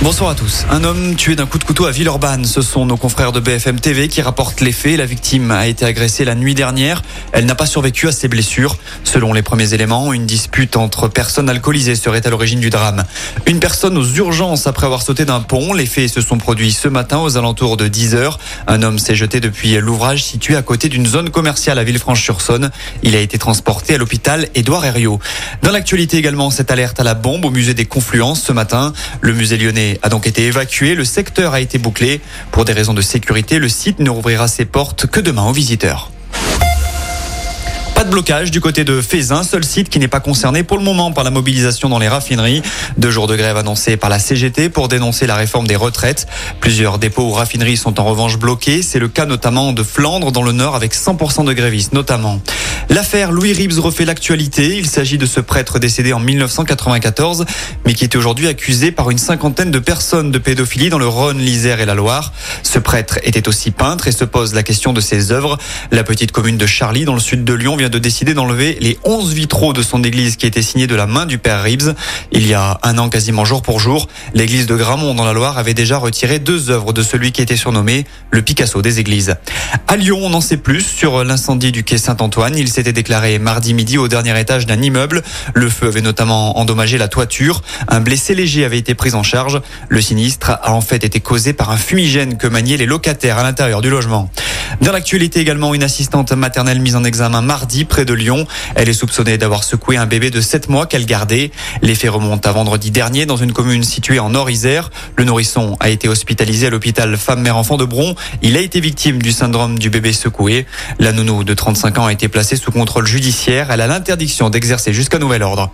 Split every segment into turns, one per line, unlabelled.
Bonsoir à tous. Un homme tué d'un coup de couteau à Villeurbanne. Ce sont nos confrères de BFM TV qui rapportent les faits. La victime a été agressée la nuit dernière. Elle n'a pas survécu à ses blessures. Selon les premiers éléments, une dispute entre personnes alcoolisées serait à l'origine du drame. Une personne aux urgences après avoir sauté d'un pont. Les faits se sont produits ce matin aux alentours de 10 heures. Un homme s'est jeté depuis l'ouvrage situé à côté d'une zone commerciale à Villefranche-sur-Saône. Il a été transporté à l'hôpital Édouard Herriot. Dans l'actualité également, cette alerte à la bombe au musée des Confluences ce matin. Le musée lyonnais a donc été évacué. Le secteur a été bouclé. Pour des raisons de sécurité, le site ne rouvrira ses portes que demain aux visiteurs. Pas de blocage du côté de Fézin, seul site qui n'est pas concerné pour le moment par la mobilisation dans les raffineries. Deux jours de grève annoncés par la CGT pour dénoncer la réforme des retraites. Plusieurs dépôts ou raffineries sont en revanche bloqués. C'est le cas notamment de Flandre dans le nord avec 100% de grévistes notamment. L'affaire Louis Ribs refait l'actualité. Il s'agit de ce prêtre décédé en 1994, mais qui était aujourd'hui accusé par une cinquantaine de personnes de pédophilie dans le Rhône, l'Isère et la Loire. Ce prêtre était aussi peintre et se pose la question de ses œuvres. La petite commune de Charlie, dans le sud de Lyon, vient de décider d'enlever les 11 vitraux de son église qui étaient signés de la main du père Ribs. Il y a un an, quasiment jour pour jour, l'église de Gramont dans la Loire avait déjà retiré deux œuvres de celui qui était surnommé le Picasso des églises. À Lyon, on en sait plus sur l'incendie du quai Saint-Antoine. Il s'était déclaré mardi midi au dernier étage d'un immeuble. Le feu avait notamment endommagé la toiture. Un blessé léger avait été pris en charge. Le sinistre a en fait été causé par un fumigène que maniaient les locataires à l'intérieur du logement. Dans l'actualité également, une assistante maternelle mise en examen mardi près de Lyon. Elle est soupçonnée d'avoir secoué un bébé de 7 mois qu'elle gardait. Les faits remontent à vendredi dernier dans une commune située en Nord-Isère. Le nourrisson a été hospitalisé à l'hôpital femme-mère-enfant de Bron. Il a été victime du syndrome du bébé secoué. La nounou de 35 ans a été placée sous contrôle judiciaire. Elle a l'interdiction d'exercer jusqu'à nouvel ordre.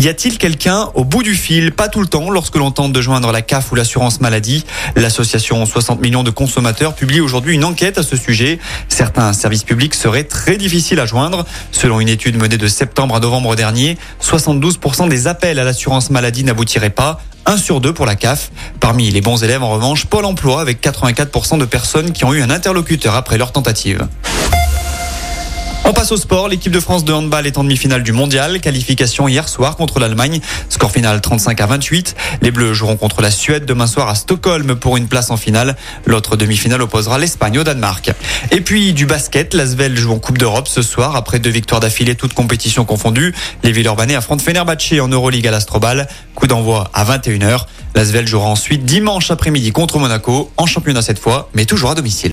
Y a-t-il quelqu'un au bout du fil? Pas tout le temps lorsque l'on tente de joindre la CAF ou l'assurance maladie. L'association 60 millions de consommateurs publie aujourd'hui une enquête à ce sujet. Certains services publics seraient très difficiles à joindre. Selon une étude menée de septembre à novembre dernier, 72% des appels à l'assurance maladie n'aboutiraient pas. 1 sur 2 pour la CAF. Parmi les bons élèves, en revanche, Pôle emploi avec 84% de personnes qui ont eu un interlocuteur après leur tentative. On passe au sport. L'équipe de France de handball est en demi-finale du mondial. Qualification hier soir contre l'Allemagne. Score final 35 à 28. Les Bleus joueront contre la Suède demain soir à Stockholm pour une place en finale. L'autre demi-finale opposera l'Espagne au Danemark. Et puis du basket. L'Asvel joue en Coupe d'Europe ce soir après deux victoires d'affilée, toutes compétitions confondues. Les Villeurbanais affrontent Fenerbahçe en Euroleague à l'Astrobal. Coup d'envoi à 21h. L'Asvel jouera ensuite dimanche après-midi contre Monaco en championnat cette fois, mais toujours à domicile.